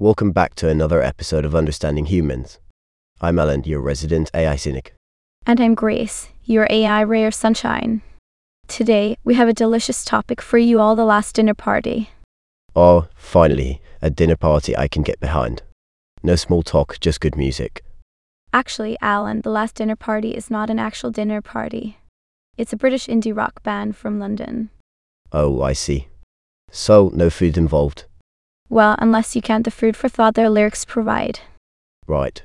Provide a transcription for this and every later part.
Welcome back to another episode of Understanding Humans. I'm Alan, your resident AI cynic. And I'm Grace, your AI ray of sunshine. Today, we have a delicious topic for you all the last dinner party. Oh, finally, a dinner party I can get behind. No small talk, just good music. Actually, Alan, the last dinner party is not an actual dinner party. It's a British indie rock band from London. Oh, I see. So, no food involved. Well, unless you count the food for thought their lyrics provide. Right.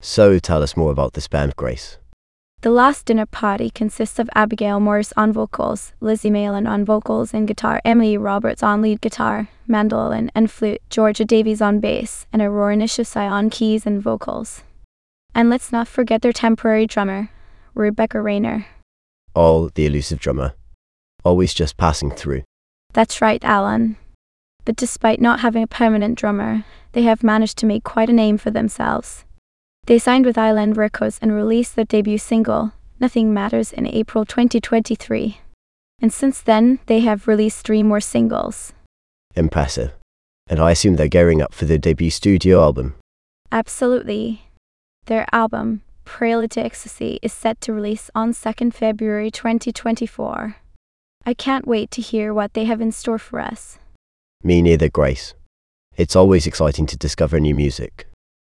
So, tell us more about this band, Grace. The last dinner party consists of Abigail Morris on vocals, Lizzie Mayland on vocals and guitar, Emily Roberts on lead guitar, mandolin and flute, Georgia Davies on bass, and Aurora Nishevci on keys and vocals. And let's not forget their temporary drummer, Rebekah Rayner. All the elusive drummer. Always just passing through. That's right, Alan. But despite not having a permanent drummer, they have managed to make quite a name for themselves. They signed with Island Records and released their debut single, Nothing Matters, in April 2023. And since then, they have released three more singles. Impressive. And I assume they're gearing up for their debut studio album. Absolutely. Their album, Prelude to Ecstasy, is set to release on 2nd February 2024. I can't wait to hear what they have in store for us. Me neither, Grace. It's always exciting to discover new music.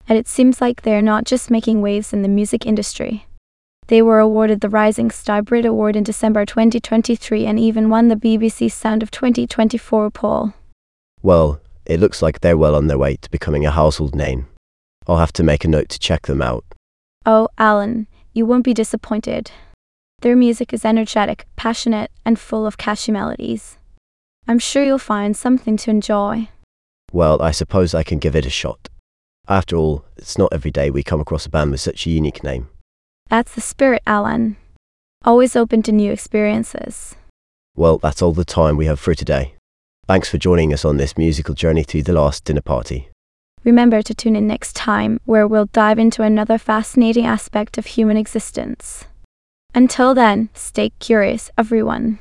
And it seems like they're not just making waves in the music industry. They were awarded the Rising Star Brit Award in December 2023 and even won the BBC Sound of 2024 poll. Well, it looks like they're well on their way to becoming a household name. I'll have to make a note to check them out. Oh, Alan, you won't be disappointed. Their music is energetic, passionate, and full of catchy melodies. I'm sure you'll find something to enjoy. Well, I suppose I can give it a shot. After all, it's not every day we come across a band with such a unique name. That's the spirit, Alan. Always open to new experiences. Well, that's all the time we have for today. Thanks for joining us on this musical journey through the last dinner party. Remember to tune in next time, where we'll dive into another fascinating aspect of human existence. Until then, stay curious, everyone.